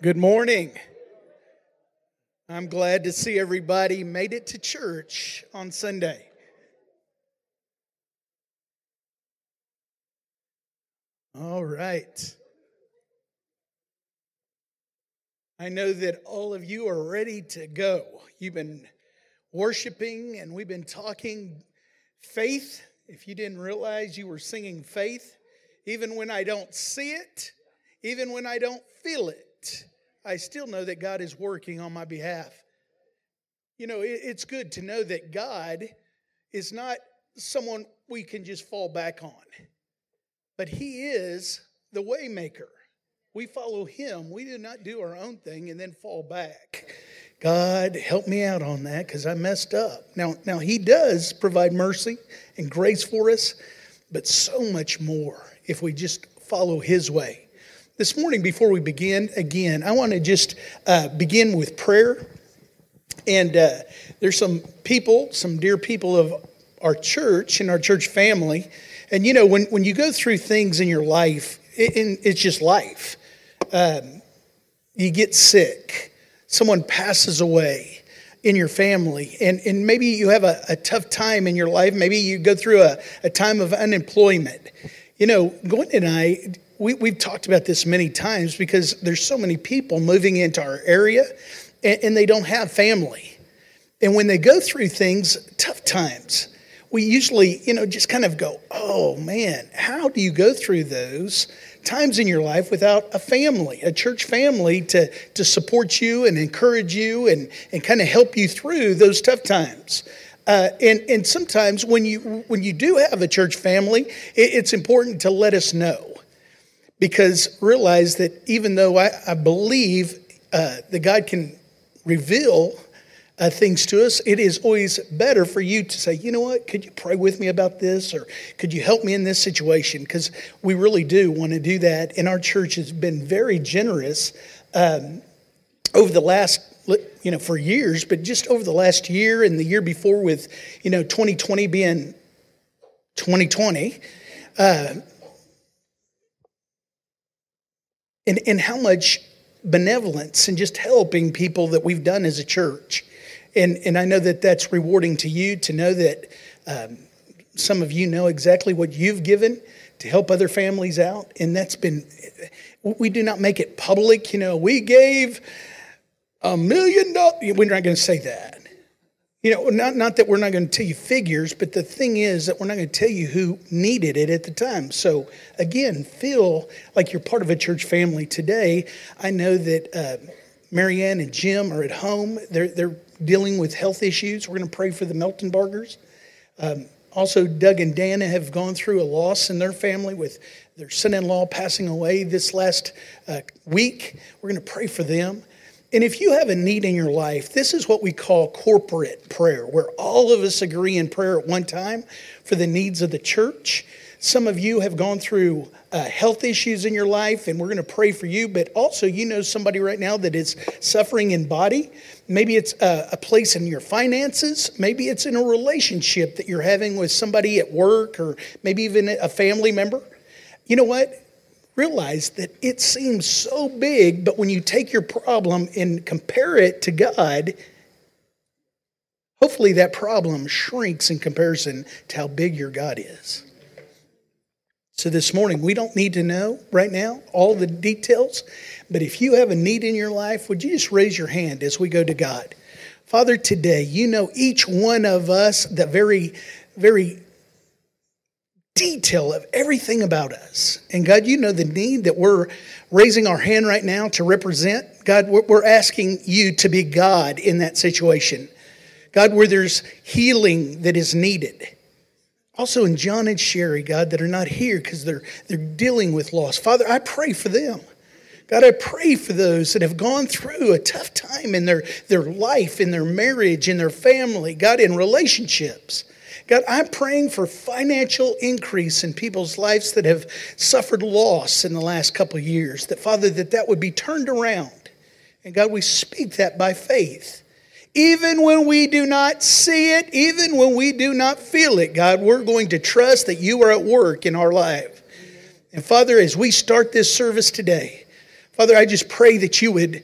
Good morning. I'm glad to see everybody made it to church on Sunday. All right. I know that all of you are ready to go. You've been worshiping and we've been talking faith. If you didn't realize you were singing faith, even when I don't see it, even when I don't feel it. I still know that God is working on my behalf. You know, it's good to know that God is not someone we can just fall back on, but He is the waymaker. We follow Him. We do not do our own thing and then fall back. God, help me out on that because I messed up. Now, now He does provide mercy and grace for us, but so much more if we just follow His way. This morning, before we begin again, I want to just uh, begin with prayer. And uh, there's some people, some dear people of our church and our church family. And you know, when, when you go through things in your life, it, it's just life. Um, you get sick, someone passes away in your family, and, and maybe you have a, a tough time in your life. Maybe you go through a, a time of unemployment. You know, Gwen and I, we, we've talked about this many times because there's so many people moving into our area and, and they don't have family. And when they go through things, tough times, we usually, you know, just kind of go, oh man, how do you go through those times in your life without a family, a church family to, to support you and encourage you and, and kind of help you through those tough times? Uh, and, and sometimes when you, when you do have a church family, it, it's important to let us know because realize that even though I, I believe uh, that God can reveal uh, things to us, it is always better for you to say, you know what, could you pray with me about this or could you help me in this situation? Because we really do want to do that. And our church has been very generous um, over the last you know for years but just over the last year and the year before with you know 2020 being 2020 uh, and, and how much benevolence and just helping people that we've done as a church. And, and I know that that's rewarding to you to know that um, some of you know exactly what you've given to help other families out. And that's been, we do not make it public. You know, we gave a million dollars. We're not going to say that. You know, not, not that we're not going to tell you figures, but the thing is that we're not going to tell you who needed it at the time. So, again, feel like you're part of a church family today. I know that uh, Marianne and Jim are at home. They're, they're dealing with health issues. We're going to pray for the Meltonbargers. Um, also, Doug and Dana have gone through a loss in their family with their son in law passing away this last uh, week. We're going to pray for them. And if you have a need in your life, this is what we call corporate prayer, where all of us agree in prayer at one time for the needs of the church. Some of you have gone through uh, health issues in your life, and we're going to pray for you. But also, you know somebody right now that is suffering in body. Maybe it's a, a place in your finances. Maybe it's in a relationship that you're having with somebody at work, or maybe even a family member. You know what? Realize that it seems so big, but when you take your problem and compare it to God, hopefully that problem shrinks in comparison to how big your God is. So this morning, we don't need to know right now all the details, but if you have a need in your life, would you just raise your hand as we go to God? Father, today, you know each one of us, the very, very detail of everything about us. And God, you know the need that we're raising our hand right now to represent. God, we're asking you to be God in that situation. God, where there's healing that is needed. Also in John and Sherry, God, that are not here because they're, they're dealing with loss. Father, I pray for them. God, I pray for those that have gone through a tough time in their, their life, in their marriage, in their family, God, in relationships. God, I'm praying for financial increase in people's lives that have suffered loss in the last couple years. That, Father, that that would be turned around. And God, we speak that by faith. Even when we do not see it, even when we do not feel it, God, we're going to trust that you are at work in our life. And Father, as we start this service today, Father, I just pray that you would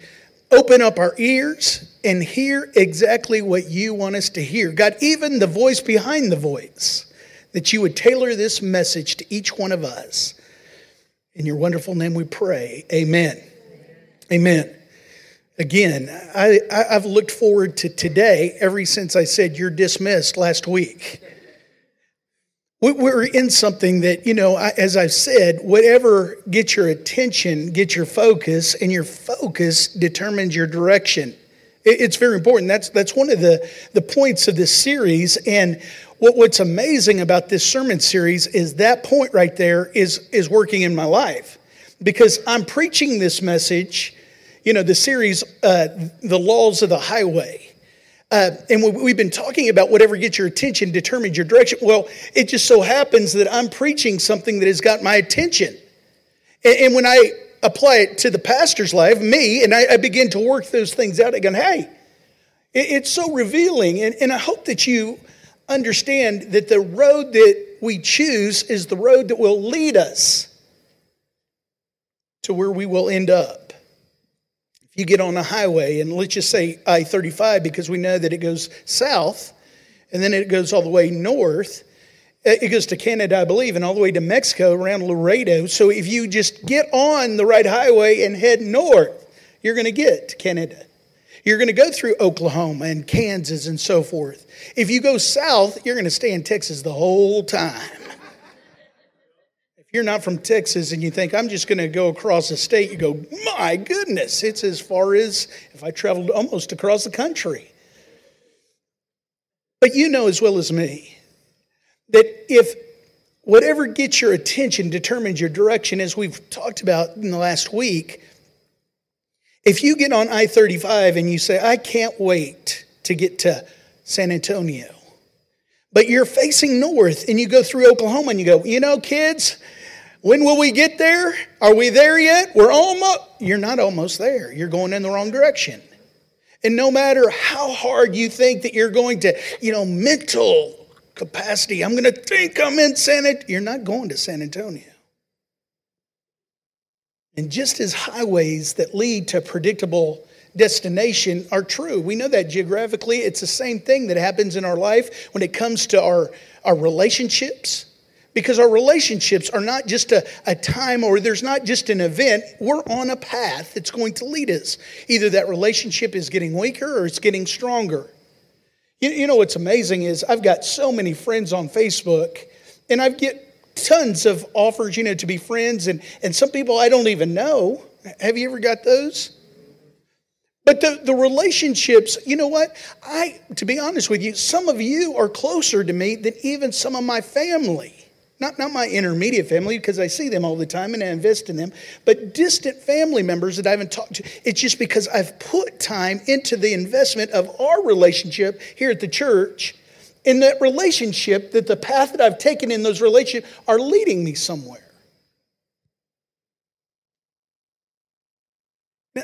open up our ears and hear exactly what you want us to hear. God, even the voice behind the voice, that you would tailor this message to each one of us. In your wonderful name we pray. Amen. Amen. Again, I, have looked forward to today ever since I said you're dismissed last week. We're in something that, you know, as I've said, whatever gets your attention, gets your focus, and your focus determines your direction. It's very important. That's, that's one of the, the points of this series. And what, what's amazing about this sermon series is that point right there is, is working in my life because I'm preaching this message, you know, the series, uh, The Laws of the Highway. Uh, and we've been talking about whatever gets your attention determines your direction. Well, it just so happens that I'm preaching something that has got my attention. And, and when I apply it to the pastor's life, me, and I, I begin to work those things out, I go, hey, it, it's so revealing. And, and I hope that you understand that the road that we choose is the road that will lead us to where we will end up you get on a highway, and let's just say I 35 because we know that it goes south and then it goes all the way north. Uh, it goes to Canada, I believe, and all the way to Mexico around Laredo. So if you just get on the right highway and head north, you're going to get to Canada. You're going to go through Oklahoma and Kansas and so forth. If you go south, you're going to stay in Texas the whole time you're not from Texas and you think, I'm just going to go across the state, you go, my goodness, it's as far as if I traveled almost across the country. But you know as well as me that if whatever gets your attention determines your direction, as we've talked about in the last week, if you get on I 35 and you say, I can't wait to get to San Antonio, but you're facing north and you go through Oklahoma and you go, you know, kids, when will we get there? Are we there yet? We're almost, you're not almost there. You're going in the wrong direction. And no matter how hard you think that you're going to, you know, mental capacity, I'm going to think I'm in San Antonio, you're not going to San Antonio. And just as highways that lead to predictable destination are true, we know that geographically. It's the same thing that happens in our life when it comes to our, our relationships because our relationships are not just a, a time or there's not just an event. We're on a path that's going to lead us. Either that relationship is getting weaker or it's getting stronger. You, you know what's amazing is I've got so many friends on Facebook and I get tons of offers, you know, to be friends and, and some people I don't even know. Have you ever got those? But the, the relationships, you know what? I, to be honest with you, some of you are closer to me than even some of my family. Not, not my intermediate family, because I see them all the time and I invest in them, but distant family members that I haven't talked to. It's just because I've put time into the investment of our relationship here at the church. In that relationship, that the path that I've taken in those relationships are leading me somewhere.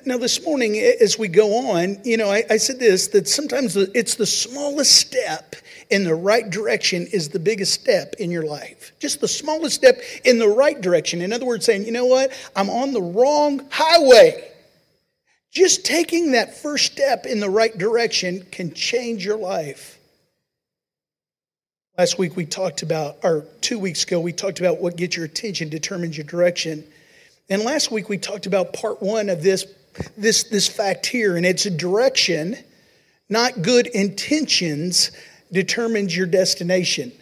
Now, this morning, as we go on, you know, I, I, said this that sometimes it's the smallest step in the right direction is the biggest step in your life. Just the smallest step in the right direction. In other words, saying, you know what? I'm on the wrong highway. Just taking that first step in the right direction can change your life. Last week we talked about, or two weeks ago, we talked about what gets your attention determines your direction. And last week we talked about part one of this this, this fact here, and it's a direction, not good intentions, determines your destination.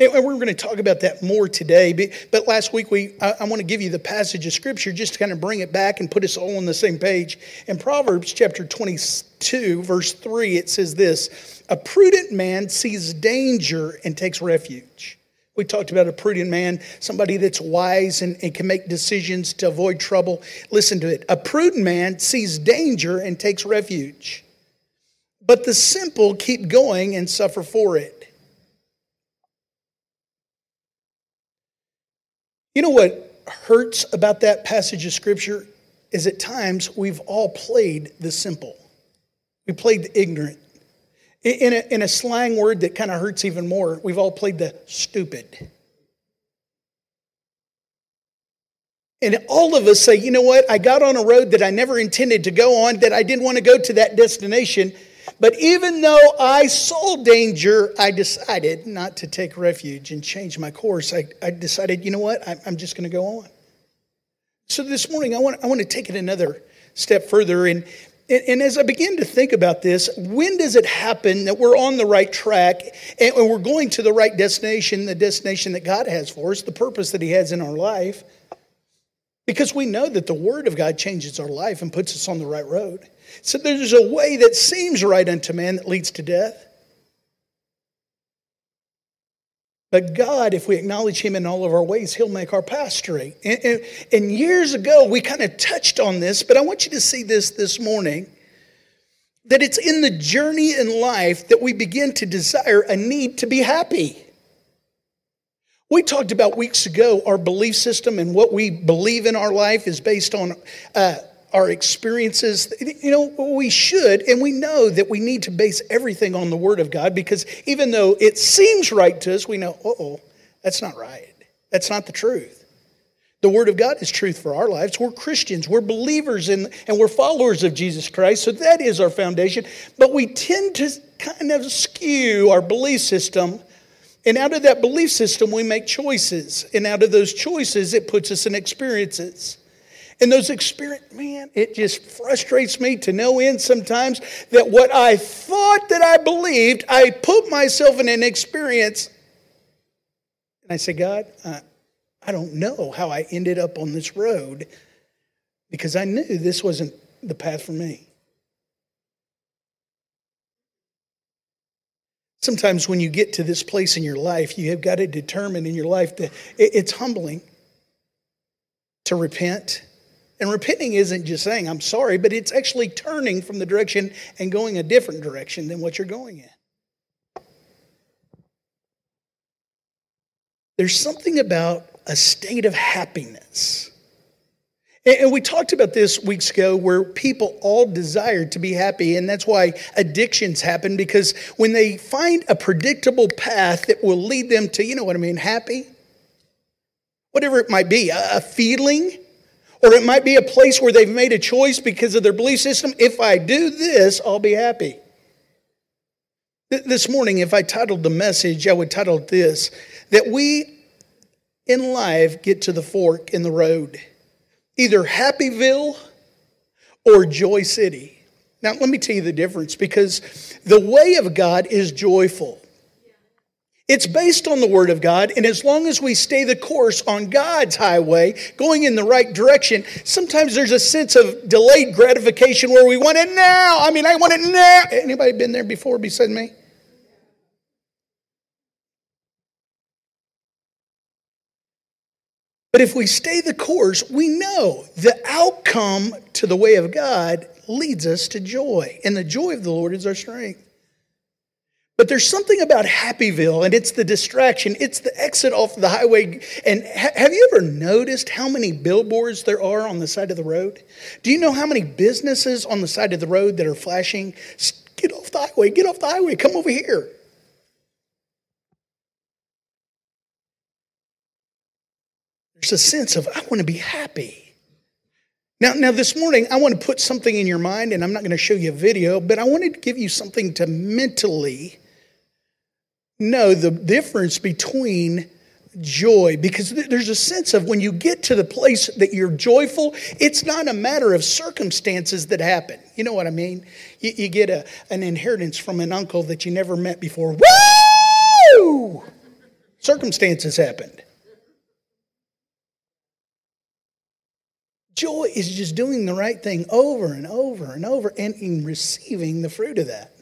And we're going to talk about that more today. But last week, we I, I want to give you the passage of Scripture just to kind of bring it back and put us all on the same page. In Proverbs chapter 22, verse 3, it says this A prudent man sees danger and takes refuge. We talked about a prudent man, somebody that's wise and, and, can make decisions to avoid trouble. Listen to it. A prudent man sees danger and takes refuge, but the simple keep going and suffer for it. You know what hurts about that passage of scripture is at times we've all played the simple. We played the ignorant. In a, in a slang word that kind of hurts even more, we've all played the stupid. And all of us say, you know what? I got on a road that I never intended to go on, that I didn't want to go to that destination. But even though I saw danger, I decided not to take refuge and change my course. I, I decided, you know what? I, I'm just going to go on. So this morning, I want, I want to take it another step further. And, and, and, as I begin to think about this, when does it happen that we're on the right track and we're going to the right destination, the destination that God has for us, the purpose that He has in our life? Because we know that the Word of God changes our life and puts us on the right road. So there's a way that seems right unto man that leads to death. But God, if we acknowledge Him in all of our ways, He'll make our path straight. And, and, and years ago, we kind of touched on this, but I want you to see this this morning that it's in the journey in life that we begin to desire a need to be happy. We talked about weeks ago our belief system and what we believe in our life is based on uh, our experiences. You know, we should, and we know that we need to base everything on the Word of God because even though it seems right to us, we know, oh, that's not right. That's not the truth. The Word of God is truth for our lives. We're Christians, we're believers, in, and we're followers of Jesus Christ, so that is our foundation. But we tend to kind of skew our belief system and out of that belief system, we make choices. And out of those choices, it puts us in experiences. And those experiences, man, it just frustrates me to no end sometimes that what I thought that I believed, I put myself in an experience. And I say, God, I don't know how I ended up on this road because I knew this wasn't the path for me. Sometimes when you get to this place in your life, you have got to determine in your life that it's humbling to repent. And repenting isn't just saying, I'm sorry, but it's actually turning from the direction and going a different direction than what you're going in. There's something about a state of happiness and we talked about this weeks ago where people all desire to be happy. And that's why addictions happen because when they find a predictable path that will lead them to, you know what I mean, happy, whatever it might be, a feeling, or it might be a place where they've made a choice because of their belief system. If I do this, I'll be happy. This morning, if I titled the message, I would title it this that we in life get to the fork in the road either Happyville or Joy City. Now, let me tell you the difference because the way of God is joyful. It's based on the Word of God, and as long as we stay the course on God's highway, going in the right direction, sometimes there's a sense of delayed gratification where we want it now. I mean, I want it now. Anybody been there before beside me? But if we stay the course, we know the outcome to the way of God leads us to joy. And the joy of the Lord is our strength. But there's something about Happyville, and it's the distraction. It's the exit off the highway. And ha- have you ever noticed how many billboards there are on the side of the road? Do you know how many businesses on the side of the road that are flashing, get off the highway, get off the highway, come over here? There's a sense of, I want to be happy. Now, now, this morning, I want to put something in your mind, and I'm not going to show you a video, but I wanted to give you something to mentally know the difference between joy because there's a sense of when you get to the place that you're joyful it's not a matter of circumstances that happen. You know what i mean? You, you get a, an inheritance from an uncle that you never met before. Woo! Circumstances happened. Joy is just doing the right thing over and over and over and in receiving the fruit of that.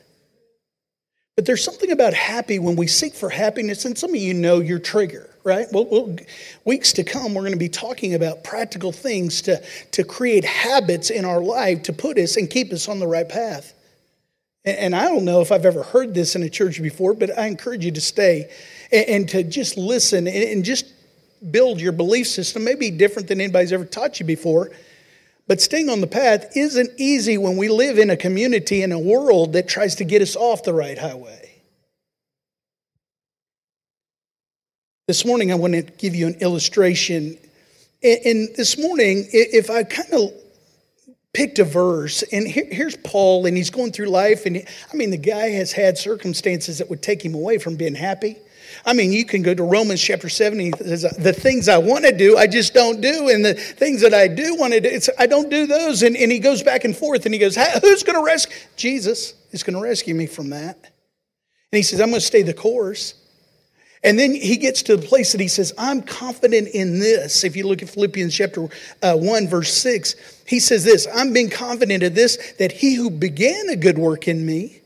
But there's something about happy when we seek for happiness, and some of you know your trigger, right? Well, weeks to come, we're going to be talking about practical things to, to create habits in our life to put us and keep us on the right path. And, and I don't know if I've ever heard this in a church before, but I encourage you to stay and, and to just listen and, and just build your belief system maybe different than anybody's ever taught you before. But staying on the path isn't easy when we live in a community in a world that tries to get us off the right highway. This morning, I want to give you an illustration And, this morning, if I kind of picked a verse, and here's Paul, and he's going through life, and I mean, the guy has had circumstances that would take him away from being happy. I mean, you can go to Romans chapter 7, he says, The things I want to do, I just don't do. And the things that I do want to do, I don't do those. And, and he goes back and forth and he goes, Who's going to rescue? Jesus is going to rescue me from that. And he says, I'm going to stay the course. And then he gets to the place that he says, I'm confident in this. If you look at Philippians chapter uh, 1, verse 6, he says this I'm being confident of this, that he who began a good work in me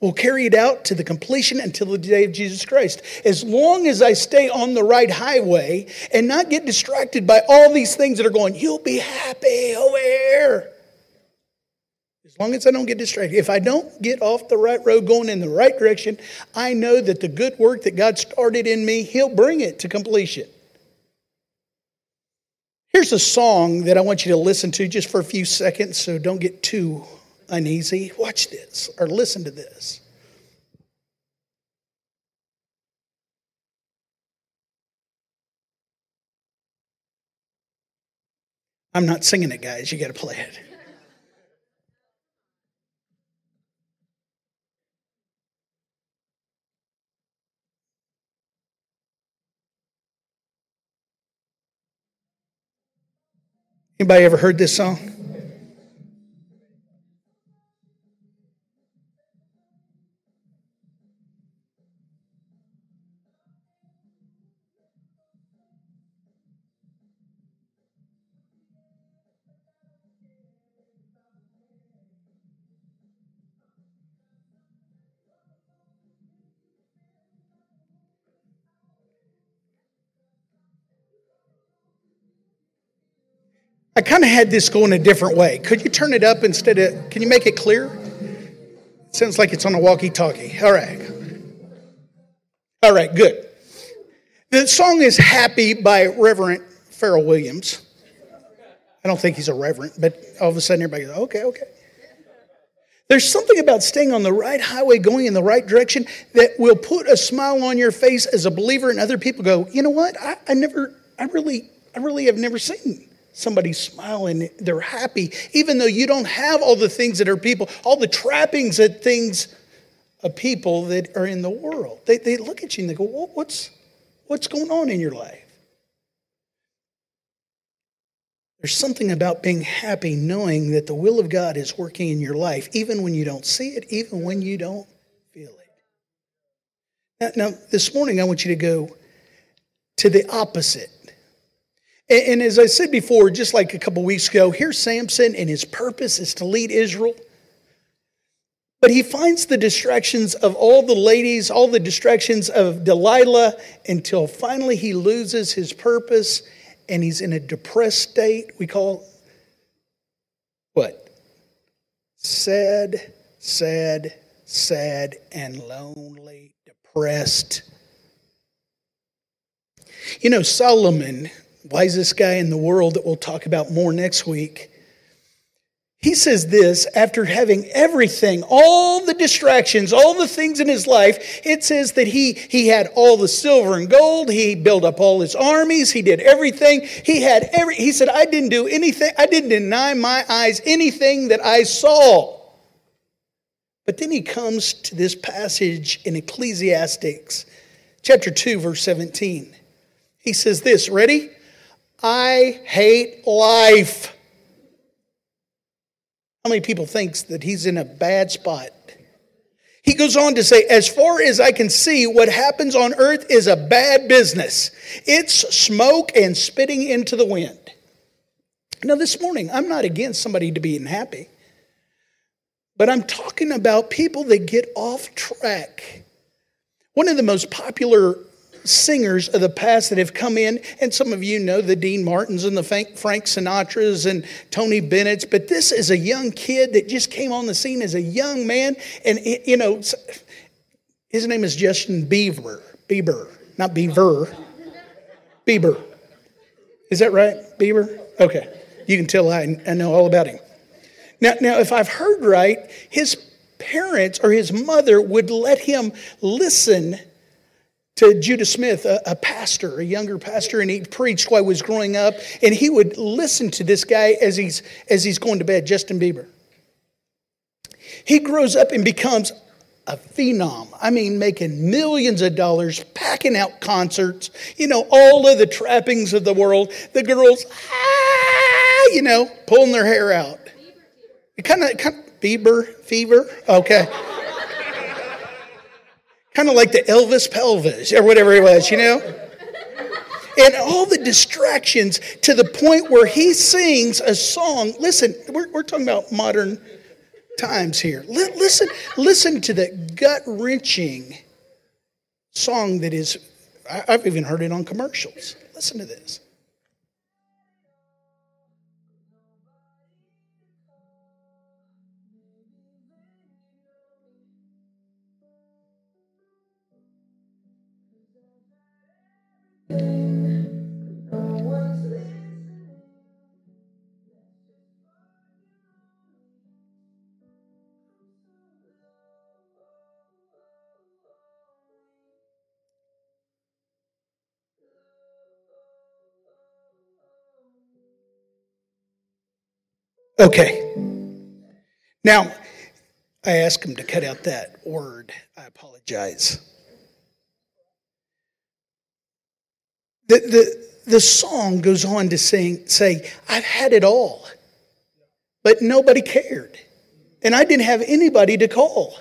will carry it out to the completion until the day of Jesus Christ. As long as I stay on the right highway and not get distracted by all these things that are going, you'll be happy over here. As long as I don't get distracted. If I don't get off the right road going in the right direction, I know that the good work that God started in me, He'll bring it to completion. Here's a song that I want you to listen to just for a few seconds, so don't get too uneasy. Watch this or listen to this. I'm not singing it, guys. You got to play it. Anybody ever heard this song? Kind of had this going a different way. Could you turn it up instead of, can you make it clear? It sounds like it's on a walkie talkie. All right. All right, good. The song is Happy by Reverend Pharrell Williams. I don't think he's a reverend, but all of a sudden everybody goes, okay, okay. There's something about staying on the right highway, going in the right direction, that will put a smile on your face as a believer, and other people go, you know what? I, I never, I really, I really have never seen somebody's smiling, they're happy, even though you don't have all the things that are people, all the trappings that things of people that are in the world. They, they look at you and they go, well, what's, what's going on in your life? There's something about being happy knowing that the will of God is working in your life, even when you don't see it, even when you don't feel it. Now, now this morning, I want you to go to the opposite and, and as I said before, just like a couple weeks ago, here's Samson, and his purpose is to lead Israel. But he finds the distractions of all the ladies, all the distractions of Delilah, until finally he loses his purpose and he's in a depressed state. We call what? Sad, sad, sad, and lonely, depressed. You know, Solomon wisest guy in the world that we'll talk about more next week. He says this after having everything, all the distractions, all the things in his life. It says that he, he had all the silver and gold. He built up all his armies. He did everything. He had every, he said, I didn't do anything. I didn't deny my eyes anything that I saw. But then he comes to this passage in Ecclesiastes, chapter 2, verse 17. He says this, ready? I hate life. How many people thinks that he's in a bad spot? He goes on to say, as far as I can see, what happens on earth is a bad business. It's smoke and spitting into the wind. Now, this morning, I'm not against somebody to being happy, but I'm talking about people that get off track. One of the most popular singers of the past that have come in, and some of you know the Dean Martins and the Frank Sinatras and Tony Bennett's, but this is a young kid that just came on the scene as a young man, and you know, his name is Justin Bieber, Bieber, not Beaver, Bieber. Is that right, Bieber? Okay, you can tell I, I know all about him. Now, now, if I've heard right, his parents or his mother would let him listen to Judah Smith, a, a, pastor, a younger pastor, and he preached while I was growing up. And he would listen to this guy as he's as he's going to bed, Justin Bieber. He grows up and becomes a phenom. I mean, making millions of dollars, packing out concerts, you know, all of the trappings of the world. The girls, ah, you know, pulling their hair out. Kind of, kind of Bieber fever. Okay kind of like the Elvis pelvis or whatever it was, you know? And all the distractions to the point where he sings a song. Listen, we're, we're talking about modern times here. Listen, listen to the gut wrenching song that is, I've even heard it on commercials. Listen to this. Okay. Now, I asked him to cut out that word. I apologize. The, the, the song goes on to sing, say, I've had it all, but nobody cared. And I didn't have anybody to call.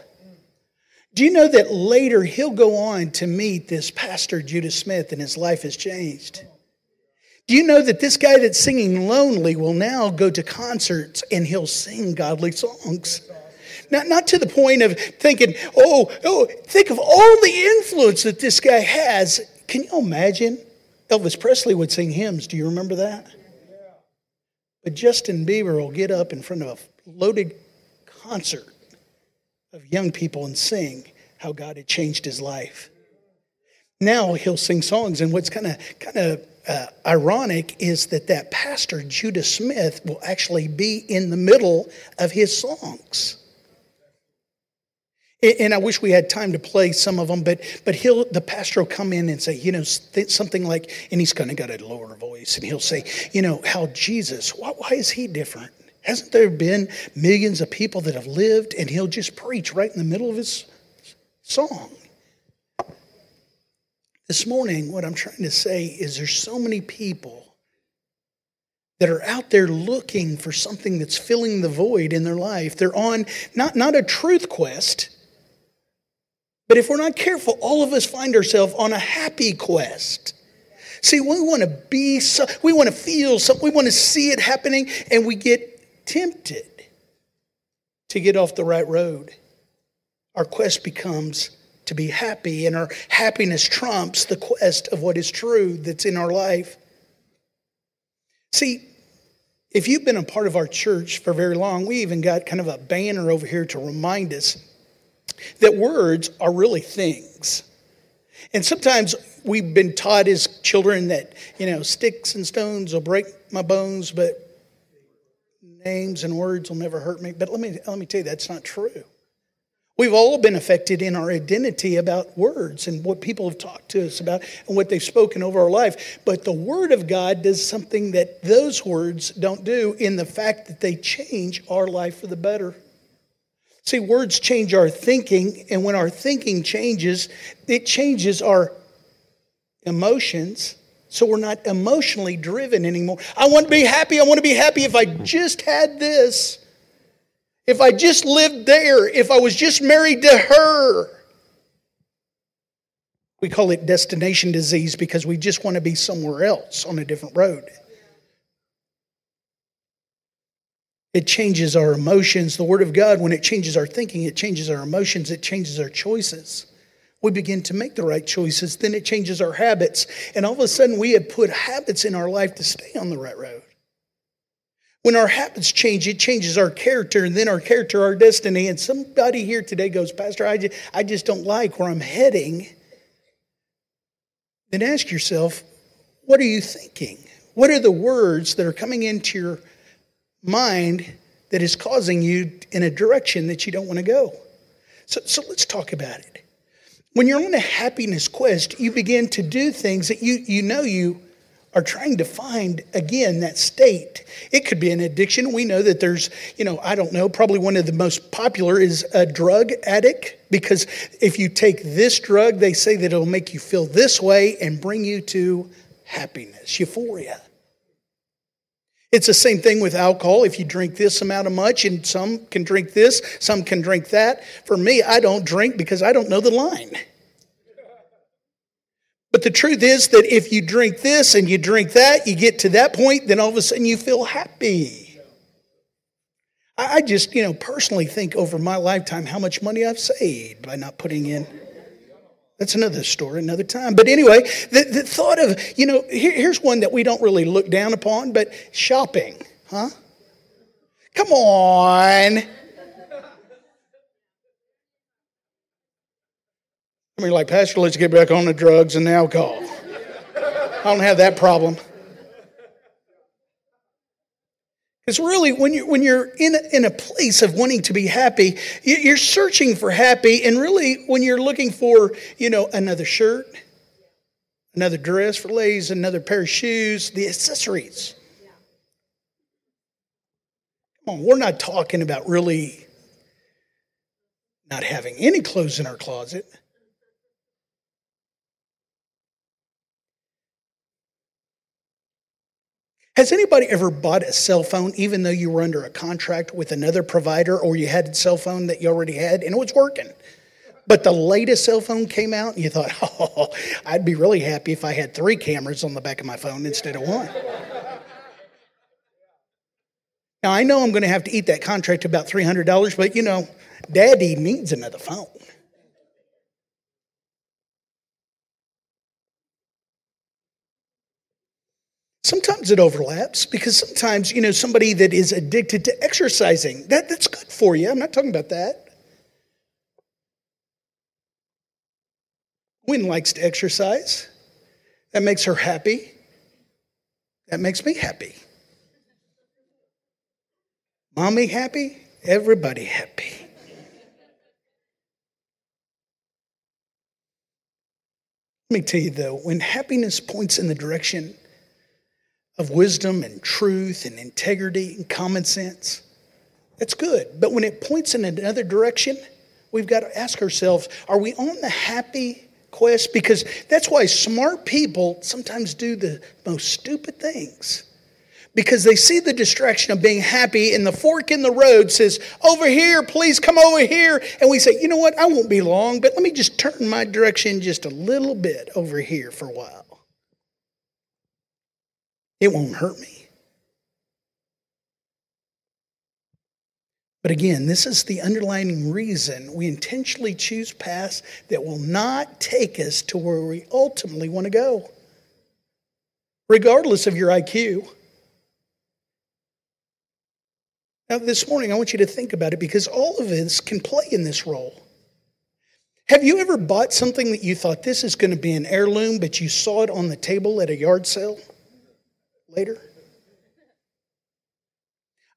Do you know that later he'll go on to meet this pastor, Judah Smith, and his life has changed? Do you know that this guy that's singing lonely will now go to concerts and he'll sing godly songs? Not, not to the point of thinking, oh, oh, think of all the influence that this guy has. Can you imagine? Elvis Presley would sing hymns. Do you remember that? But Justin Bieber will get up in front of a loaded concert of young people and sing how God had changed his life. Now he'll sing songs, and what's kind of kind of uh, ironic is that that pastor, Judah Smith, will actually be in the middle of his songs. And I wish we had time to play some of them, but but he'll the pastor will come in and say, you know, something like, and he's kind of got a lower voice, and he'll say, you know, how Jesus, why, why is he different? Hasn't there been millions of people that have lived? And he'll just preach right in the middle of his song. This morning, what I'm trying to say is there's so many people that are out there looking for something that's filling the void in their life. They're on not, not a truth quest, but if we're not careful, all of us find ourselves on a happy quest. See, we want to be, so, we want to feel something, we want to see it happening, and we get tempted to get off the right road. Our quest becomes to be happy, and our happiness trumps the quest of what is true that's in our life. See, if you've been a part of our church for very long, we even got kind of a banner over here to remind us that words are really things. And sometimes we've been taught as children that, you know, sticks and stones will break my bones, but names and words will never hurt me. But let me, let me tell you, that's not true. We've all been affected in our identity about words and what people have talked to us about and what they've spoken over our life. But the Word of God does something that those words don't do in the fact that they change our life for the better. See, words change our thinking, and when our thinking changes, it changes our emotions. So we're not emotionally driven anymore. I want to be happy. I want to be happy if I just had this. If I just lived there, if I was just married to her. We call it destination disease because we just want to be somewhere else on a different road. It changes our emotions. The Word of God, when it changes our thinking, it changes our emotions, it changes our choices. We begin to make the right choices, then it changes our habits. And all of a sudden, we have put habits in our life to stay on the right road. When our habits change, it changes our character, and then our character, our destiny. And somebody here today goes, Pastor, I just, I just don't like where I'm heading. Then ask yourself, what are you thinking? What are the words that are coming into your mind that is causing you in a direction that you don't want to go? So, so let's talk about it. When you're on a happiness quest, you begin to do things that you, you know you are trying to find again that state. It could be an addiction. We know that there's, you know, I don't know, probably one of the most popular is a drug addict because if you take this drug, they say that it'll make you feel this way and bring you to happiness, euphoria. It's the same thing with alcohol. If you drink this amount of much, and some can drink this, some can drink that. For me, I don't drink because I don't know the line. But the truth is that if you drink this and you drink that, you get to that point, then all of a sudden you feel happy. I just, you know, personally think over my lifetime how much money I've saved by not putting in that's another story, another time. But anyway, the, the thought of, you know, here, here's one that we don't really look down upon, but shopping, huh? Come on. I mean, like, Pastor, let's get back on the drugs and the alcohol. I don't have that problem. Because really, when you're, when you're in, a, in a place of wanting to be happy, you're searching for happy. And really, when you're looking for, you know, another shirt, another dress for ladies, another pair of shoes, the accessories. Come on, we're not talking about really not having any clothes in our closet. Has anybody ever bought a cell phone even though you were under a contract with another provider or you had a cell phone that you already had and it was working? But the latest cell phone came out and you thought, oh, I'd be really happy if I had three cameras on the back of my phone instead of one. now, I know I'm going to have to eat that contract about $300, but you know, daddy needs another phone. Sometimes it overlaps because sometimes, you know, somebody that is addicted to exercising, that, that's good for you. I'm not talking about that. Gwen likes to exercise. That makes her happy. That makes me happy. Mommy happy, everybody happy. Let me tell you though, when happiness points in the direction of wisdom and truth and integrity and common sense. That's good. But when it points in another direction, we've got to ask ourselves are we on the happy quest? Because that's why smart people sometimes do the most stupid things. Because they see the distraction of being happy, and the fork in the road says, Over here, please come over here. And we say, You know what? I won't be long, but let me just turn my direction just a little bit over here for a while. It won't hurt me. But again, this is the underlying reason we intentionally choose paths that will not take us to where we ultimately want to go, regardless of your IQ. Now, this morning, I want you to think about it because all of us can play in this role. Have you ever bought something that you thought this is going to be an heirloom, but you saw it on the table at a yard sale? Later?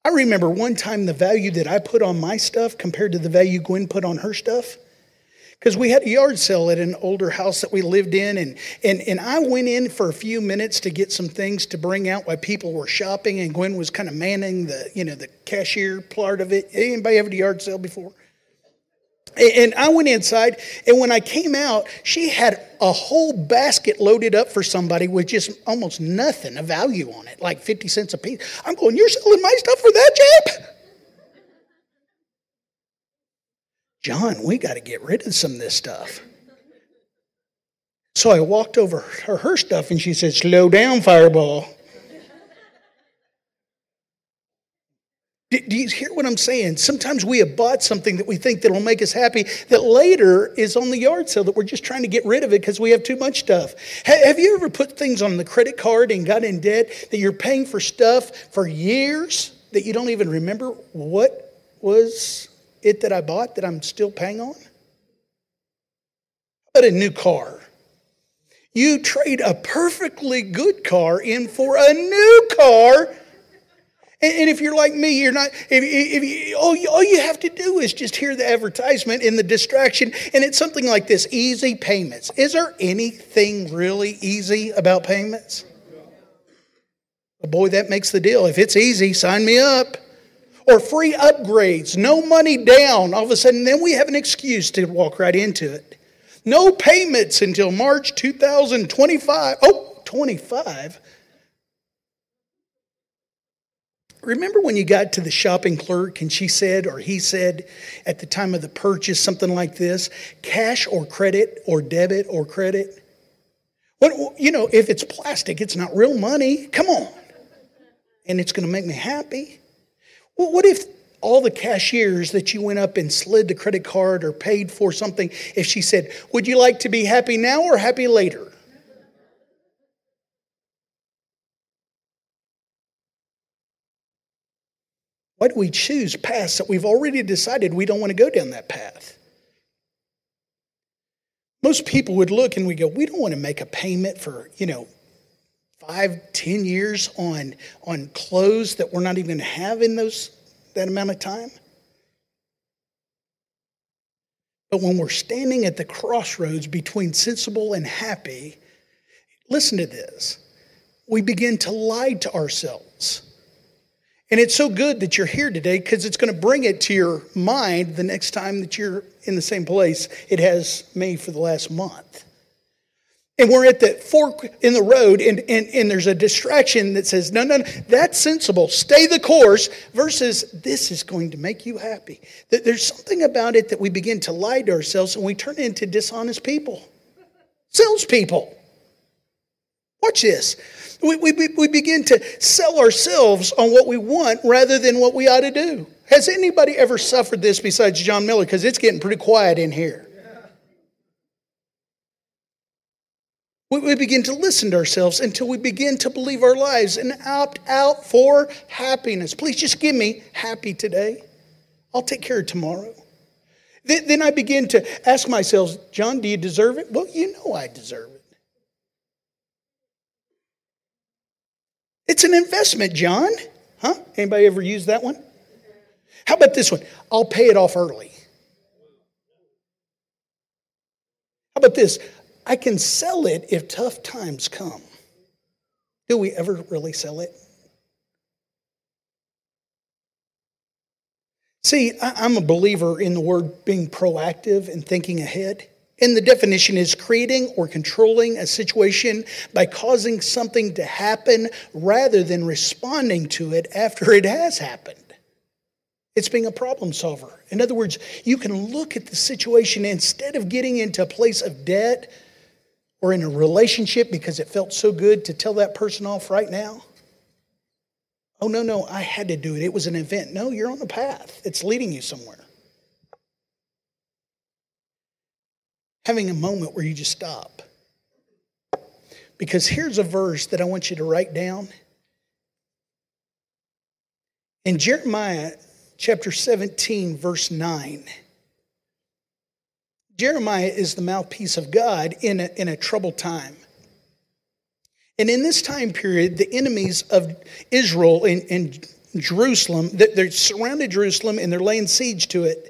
I remember one time the value that I put on my stuff compared to the value Gwen put on her stuff. Because we had a yard sale at an older house that we lived in, and, and, and I went in for a few minutes to get some things to bring out while people were shopping, and Gwen was kind of manning the, you know, the cashier part of it. Anybody ever a yard sale before? And I went inside, and when I came out, she had a whole basket loaded up for somebody with just almost nothing of value on it, like 50 cents a piece. I'm going, You're selling my stuff for that, Jap? John, we got to get rid of some of this stuff. So I walked over her, her stuff, and she said, Slow down, Fireball. Do you hear what I'm saying? Sometimes we have bought something that we think that will make us happy that later is on the yard sale that we're just trying to get rid of it because we have too much stuff. Have you ever put things on the credit card and got in debt that you're paying for stuff for years that you don't even remember what was it that I bought that I'm still paying on? But a new car. You trade a perfectly good car in for a new car And, if you're like me, you're not, if, if you, all, you, all you have to do is just hear the advertisement and the distraction, and it's something like this easy payments. Is there anything really easy about payments? Boy, that makes the deal. If it's easy, sign me up. Or free upgrades, no money down. All of a sudden, then we have an excuse to walk right into it. No payments until March 2025. Oh, 25? Remember when you got to the shopping clerk and she said, or he said at the time of the purchase, something like this cash or credit or debit or credit? Well, you know, if it's plastic, it's not real money. Come on. And it's going to make me happy. Well, what if all the cashiers that you went up and slid the credit card or paid for something, if she said, Would you like to be happy now or happy later? Why do we choose paths that we've already decided we don't want to go down that path? Most people would look and we go, we don't want to make a payment for, you know, five, ten years on, on clothes that we're not even going to have in those that amount of time. But when we're standing at the crossroads between sensible and happy, listen to this. We begin to lie to ourselves. And it's so good that you're here today because it's going to bring it to your mind the next time that you're in the same place it has me for the last month. And we're at the fork in the road, and, and, and there's a distraction that says, no, no, no, that's sensible. Stay the course, versus this is going to make you happy. That There's something about it that we begin to lie to ourselves and we turn into dishonest people, salespeople. Watch this. We, we, we begin to sell ourselves on what we want rather than what we ought to do. Has anybody ever suffered this besides John Miller? Because it's getting pretty quiet in here. We begin to listen to ourselves until we begin to believe our lives and opt out for happiness. Please just give me happy today. I'll take care of tomorrow. Then I begin to ask myself, John, do you deserve it? Well, you know I deserve it. It's an investment, John. Huh? Anybody ever use that one? How about this one? I'll pay it off early. How about this? I can sell it if tough times come. Do we ever really sell it? See, I'm a believer in the word being proactive and thinking ahead. And the definition is creating or controlling a situation by causing something to happen rather than responding to it after it has happened. It's being a problem solver. In other words, you can look at the situation instead of getting into a place of debt or in a relationship because it felt so good to tell that person off right now. Oh, no, no, I had to do it. It was an event. No, you're on a path, it's leading you somewhere. Having a moment where you just stop. Because here's a verse that I want you to write down. In Jeremiah chapter 17, verse 9, Jeremiah is the mouthpiece of God in a, in a troubled time. And in this time period, the enemies of Israel in, in Jerusalem, they're surrounded Jerusalem and they're laying siege to it.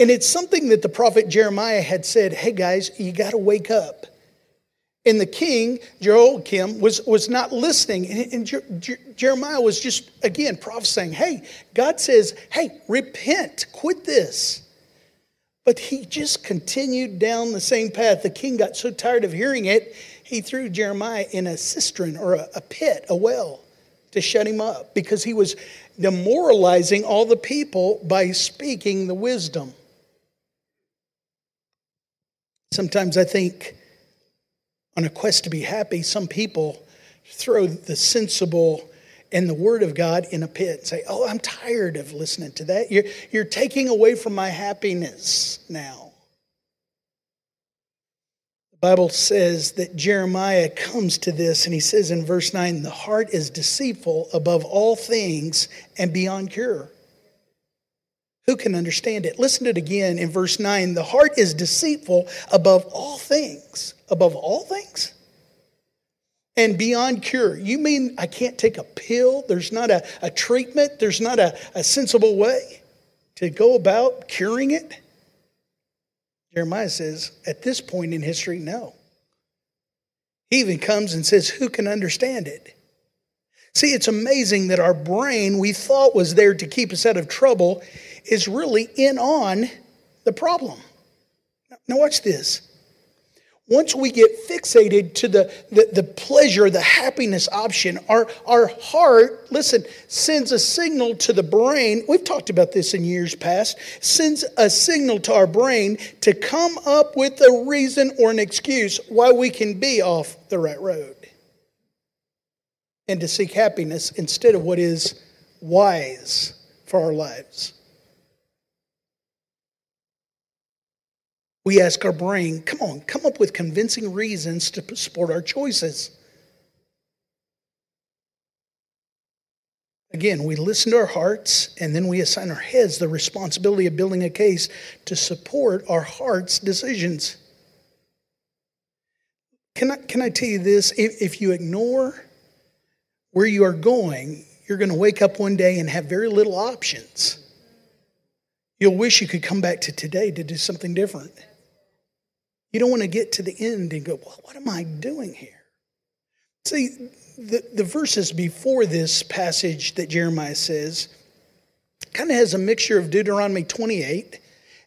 And it's something that the prophet Jeremiah had said, hey guys, you got to wake up. And the king, Jehoiakim, was, was not listening. And, and Jer- Jer- Jeremiah was just, again, prophesying, hey, God says, hey, repent, quit this. But he just continued down the same path. The king got so tired of hearing it, he threw Jeremiah in a cistern or a, a pit, a well, to shut him up because he was demoralizing all the people by speaking the wisdom. Sometimes I think on a quest to be happy, some people throw the sensible and the word of God in a pit and say, Oh, I'm tired of listening to that. You're, you're taking away from my happiness now. The Bible says that Jeremiah comes to this and he says in verse 9, The heart is deceitful above all things and beyond cure. Who can understand it? Listen to it again in verse 9. The heart is deceitful above all things. Above all things? and beyond cure. You mean I can't take a pill? There's not a, a treatment? There's not a, a sensible way to go about curing it? Jeremiah says, at this point in history, no. He even comes and says, Who can understand it? See, it's amazing that our brain, we thought was there to keep us out of trouble, is really in on the problem. Now, watch this. Once we get fixated to the, the, the, pleasure, the happiness option, our, our heart, listen, sends a signal to the brain. We've talked about this in years past. Sends a signal to our brain to come up with a reason or an excuse why we can be off the right road and to seek happiness instead of what is wise for our lives. We ask our brain, come on, come up with convincing reasons to support our choices. Again, we listen to our hearts and then we assign our heads the responsibility of building a case to support our heart's decisions. Can I, can I tell you this? If, if you ignore where you are going, you're going to wake up one day and have very little options. You'll wish you could come back to today to do something different. You don't want to get to the end and go, well, what am I doing here? See, the, the verses before this passage that Jeremiah says kind of has a mixture of Deuteronomy 28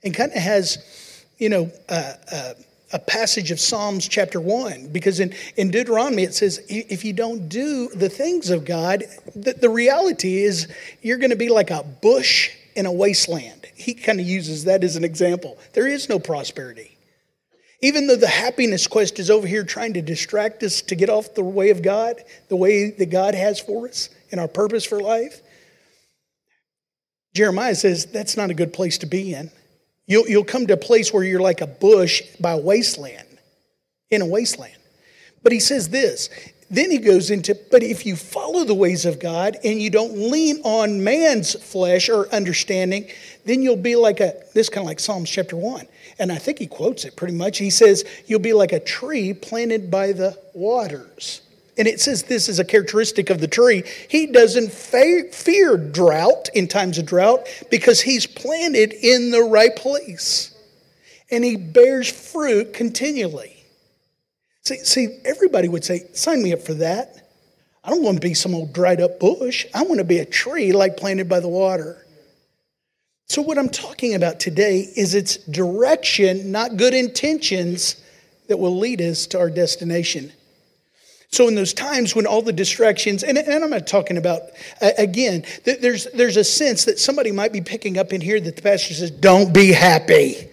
and kind of has, you know, uh, uh, a passage of Psalms chapter 1. Because in, in Deuteronomy it says, if you don't do the things of God, the, the reality is you're going to be like a bush in a wasteland. He kind of uses that as an example. There is no prosperity. Even though the happiness quest is over here trying to distract us to get off the way of God, the way that God has for us and our purpose for life, Jeremiah says that's not a good place to be in. You'll, you'll come to a place where you're like a bush by wasteland, in a wasteland. But he says this then he goes into, but if you follow the ways of God and you don't lean on man's flesh or understanding, then you'll be like a, this kind of like Psalms chapter 1. And I think he quotes it pretty much. He says, You'll be like a tree planted by the waters. And it says this is a characteristic of the tree. He doesn't fear drought in times of drought because he's planted in the right place. And he bears fruit continually. See, see, everybody would say, sign me up for that. I don't want to be some old dried up bush. I want to be a tree like planted by the water. So, what I'm talking about today is its direction, not good intentions, that will lead us to our destination. So, in those times when all the distractions, and, and I'm not talking about, uh, again, there's, there's a sense that somebody might be picking up in here that the pastor says, don't be happy.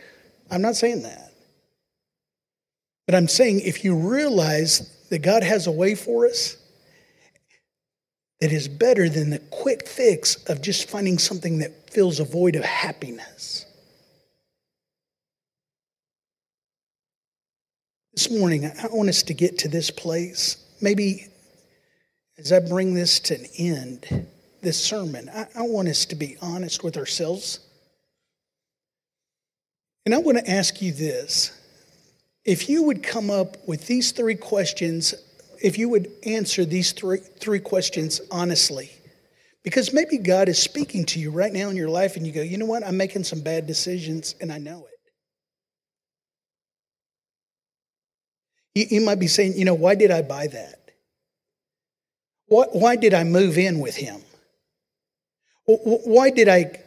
I'm not saying that. But I'm saying if you realize that God has a way for us that is better than the quick fix of just finding something that fills a void of happiness. This morning, I want us to get to this place. Maybe as I bring this to an end, this sermon, I, I want us to be honest with ourselves. And I want to ask you this if you would come up with these three questions, if you would answer these three, three questions honestly, because maybe God is speaking to you right now in your life and you go, you know what, I'm making some bad decisions and I know it. You, might be saying, you know, why did I buy that? Why, why did I move in with him? Why did I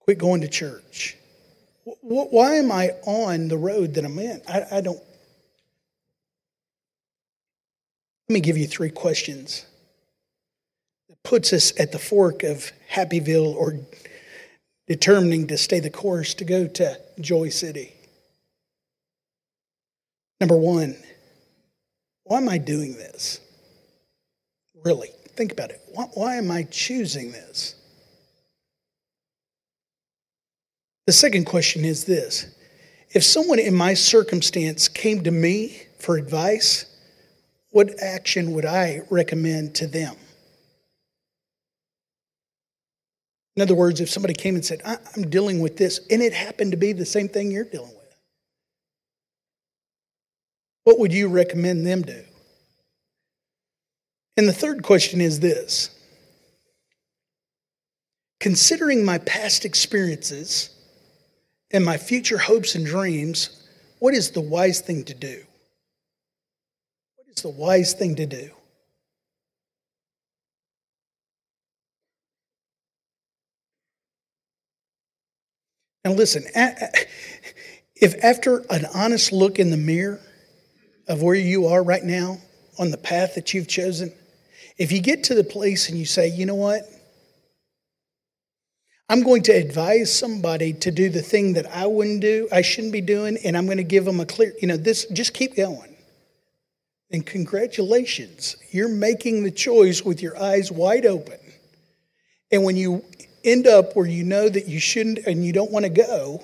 quit going to church? Why am I on the road that I'm in? I, I don't. Let me give you three questions that puts us at the fork of Happyville or determining to stay the course to go to Joy City. Number one, why am I doing this? Really, think about it. Why, why am I choosing this? The second question is this If someone in my circumstance came to me for advice, what action would I recommend to them? In other words, if somebody came and said, I'm dealing with this, and it happened to be the same thing you're dealing with, what would you recommend them do? And the third question is this Considering my past experiences and my future hopes and dreams, what is the wise thing to do? What is the wise thing to do? Now, listen, if after an honest look in the mirror of where you are right now on the path that you've chosen, if you get to the place and you say, you know what? I'm going to advise somebody to do the thing that I wouldn't do, I shouldn't be doing, and I'm going to give them a clear, you know, this, just keep going. And congratulations, you're making the choice with your eyes wide open. And when you end up where you know that you shouldn't and you don't want to go,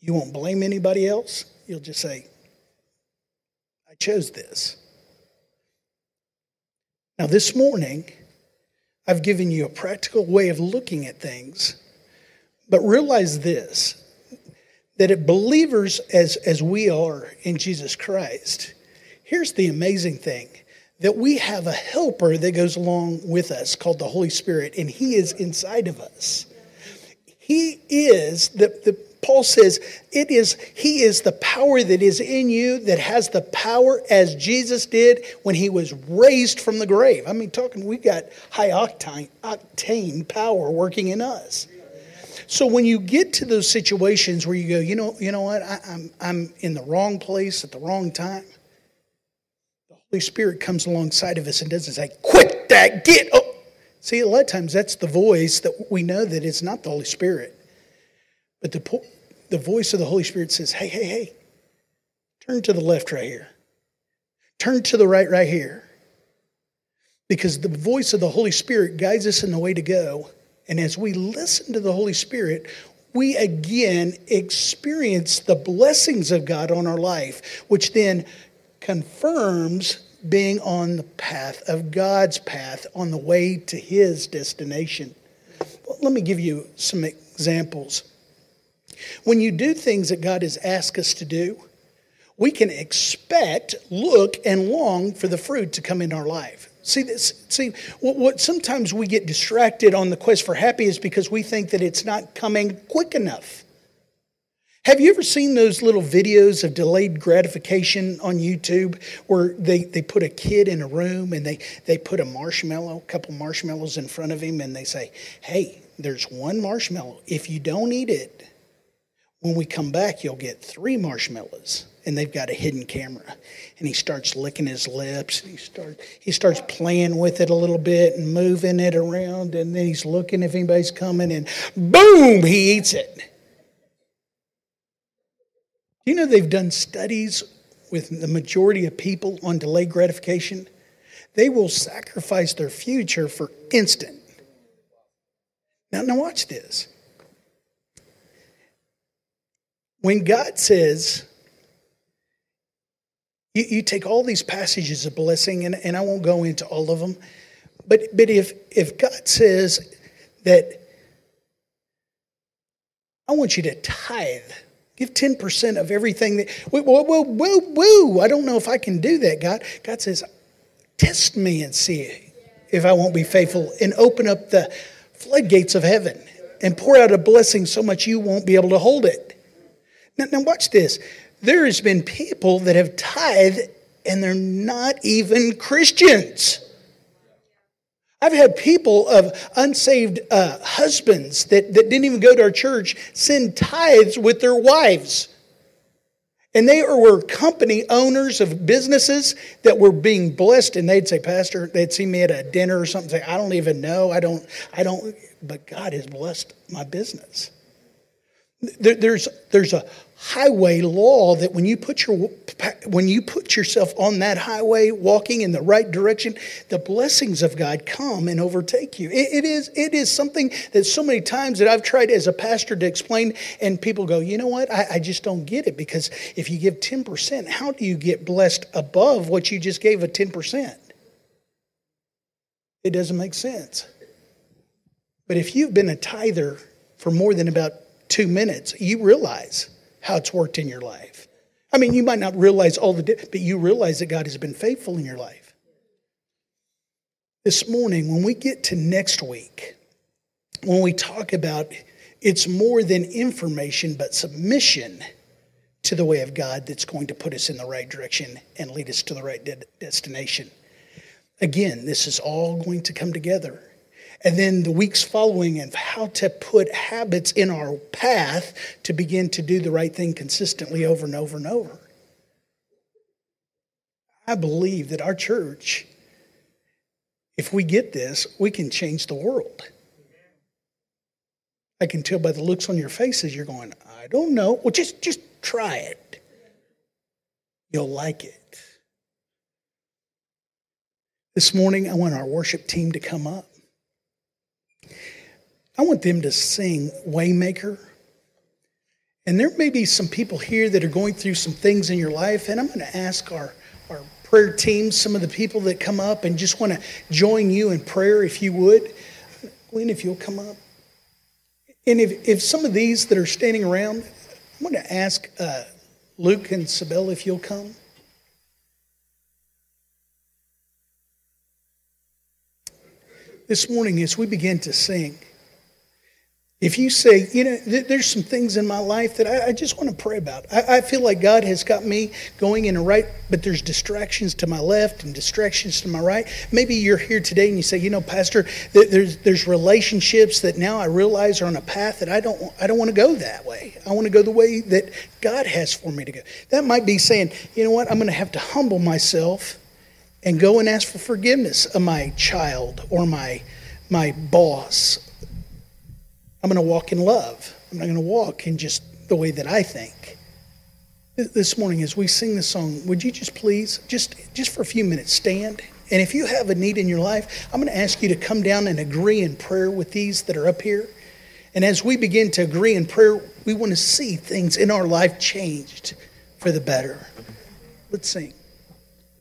you won't blame anybody else. You'll just say, I chose this. Now, this morning, I've given you a practical way of looking at things. But realize this that at believers as, as we are in Jesus Christ, here's the amazing thing that we have a helper that goes along with us called the Holy Spirit, and He is inside of us. He is the, the Paul says, it is, he is the power that is in you that has the power as Jesus did when he was raised from the grave. I mean, talking, we got high octane, octane power working in us. So when you get to those situations where you go, you know, you know what, I, I'm, I'm in the wrong place at the wrong time, the Holy Spirit comes alongside of us and doesn't say, quit that, get up. See, a lot of times that's the voice that we know that it's not the Holy Spirit. But the, the voice of the Holy Spirit says, hey, hey, hey, turn to the left right here. Turn to the right right here. Because the voice of the Holy Spirit guides us in the way to go. And as we listen to the Holy Spirit, we again experience the blessings of God on our life, which then confirms being on the path of God's path on the way to His destination. Well, let me give you some examples. When you do things that God has asked us to do, we can expect, look, and long for the fruit to come in our life. See this? See what, what sometimes we get distracted on the quest for happiness because we think that it's not coming quick enough. Have you ever seen those little videos of delayed gratification on YouTube where they, they put a kid in a room and they, they put a marshmallow, a couple marshmallows in front of him, and they say, Hey, there's one marshmallow. If you don't eat it, when we come back, you'll get three marshmallows, and they've got a hidden camera. And he starts licking his lips. And He starts he starts playing with it a little bit and moving it around, and then he's looking if anybody's coming, and boom, he eats it. You know they've done studies with the majority of people on delayed gratification? They will sacrifice their future for instant. Now, now watch this. When God says, you, you take all these passages of blessing, and, and I won't go into all of them, but, but if, if God says that I want you to tithe, give 10% of everything that, whoa, whoa, whoa, whoa, I don't know if I can do that, God. God says, test me and see if I won't be faithful and open up the floodgates of heaven and pour out a blessing so much you won't be able to hold it. Now, now watch this. There has been people that have tithed and they're not even Christians. I've had people of unsaved uh, husbands that, that didn't even go to our church send tithes with their wives. And they were company owners of businesses that were being blessed. And they'd say, Pastor, they'd see me at a dinner or something, say, I don't even know. I don't, I don't, but God has blessed my business. There's, there's a highway law that when you put your when you put yourself on that highway walking in the right direction the blessings of god come and overtake you. It, it is it is something that so many times that i've tried as a pastor to explain and people go you know what? I, I just don't get it because if you give 10% how do you get blessed above what you just gave a 10% it doesn't make sense. But if you've been a tither for more than about two minutes you realize how it's worked in your life. I mean, you might not realize all the, but you realize that God has been faithful in your life. This morning, when we get to next week, when we talk about it's more than information, but submission to the way of God that's going to put us in the right direction and lead us to the right de- destination. Again, this is all going to come together. And then the weeks following and how to put habits in our path to begin to do the right thing consistently over and over and over. I believe that our church, if we get this, we can change the world. I can tell by the looks on your faces you're going, I don't know. Well, just just try it. You'll like it. This morning, I want our worship team to come up. I want them to sing Waymaker. And there may be some people here that are going through some things in your life, and I'm going to ask our, our prayer team, some of the people that come up and just want to join you in prayer, if you would. Glenn, if you'll come up. And if, if some of these that are standing around, I'm going to ask uh, Luke and Sibyl if you'll come. This morning, as we begin to sing, if you say, you know, th- there's some things in my life that I, I just want to pray about. I-, I, feel like God has got me going in the right, but there's distractions to my left and distractions to my right. Maybe you're here today and you say, you know, Pastor, th- there's there's relationships that now I realize are on a path that I don't I don't want to go that way. I want to go the way that God has for me to go. That might be saying, you know what, I'm going to have to humble myself and go and ask for forgiveness of my child or my my boss I'm going to walk in love. I'm not going to walk in just the way that I think. This morning, as we sing the song, would you just please, just, just for a few minutes, stand? And if you have a need in your life, I'm going to ask you to come down and agree in prayer with these that are up here. And as we begin to agree in prayer, we want to see things in our life changed for the better. Let's sing.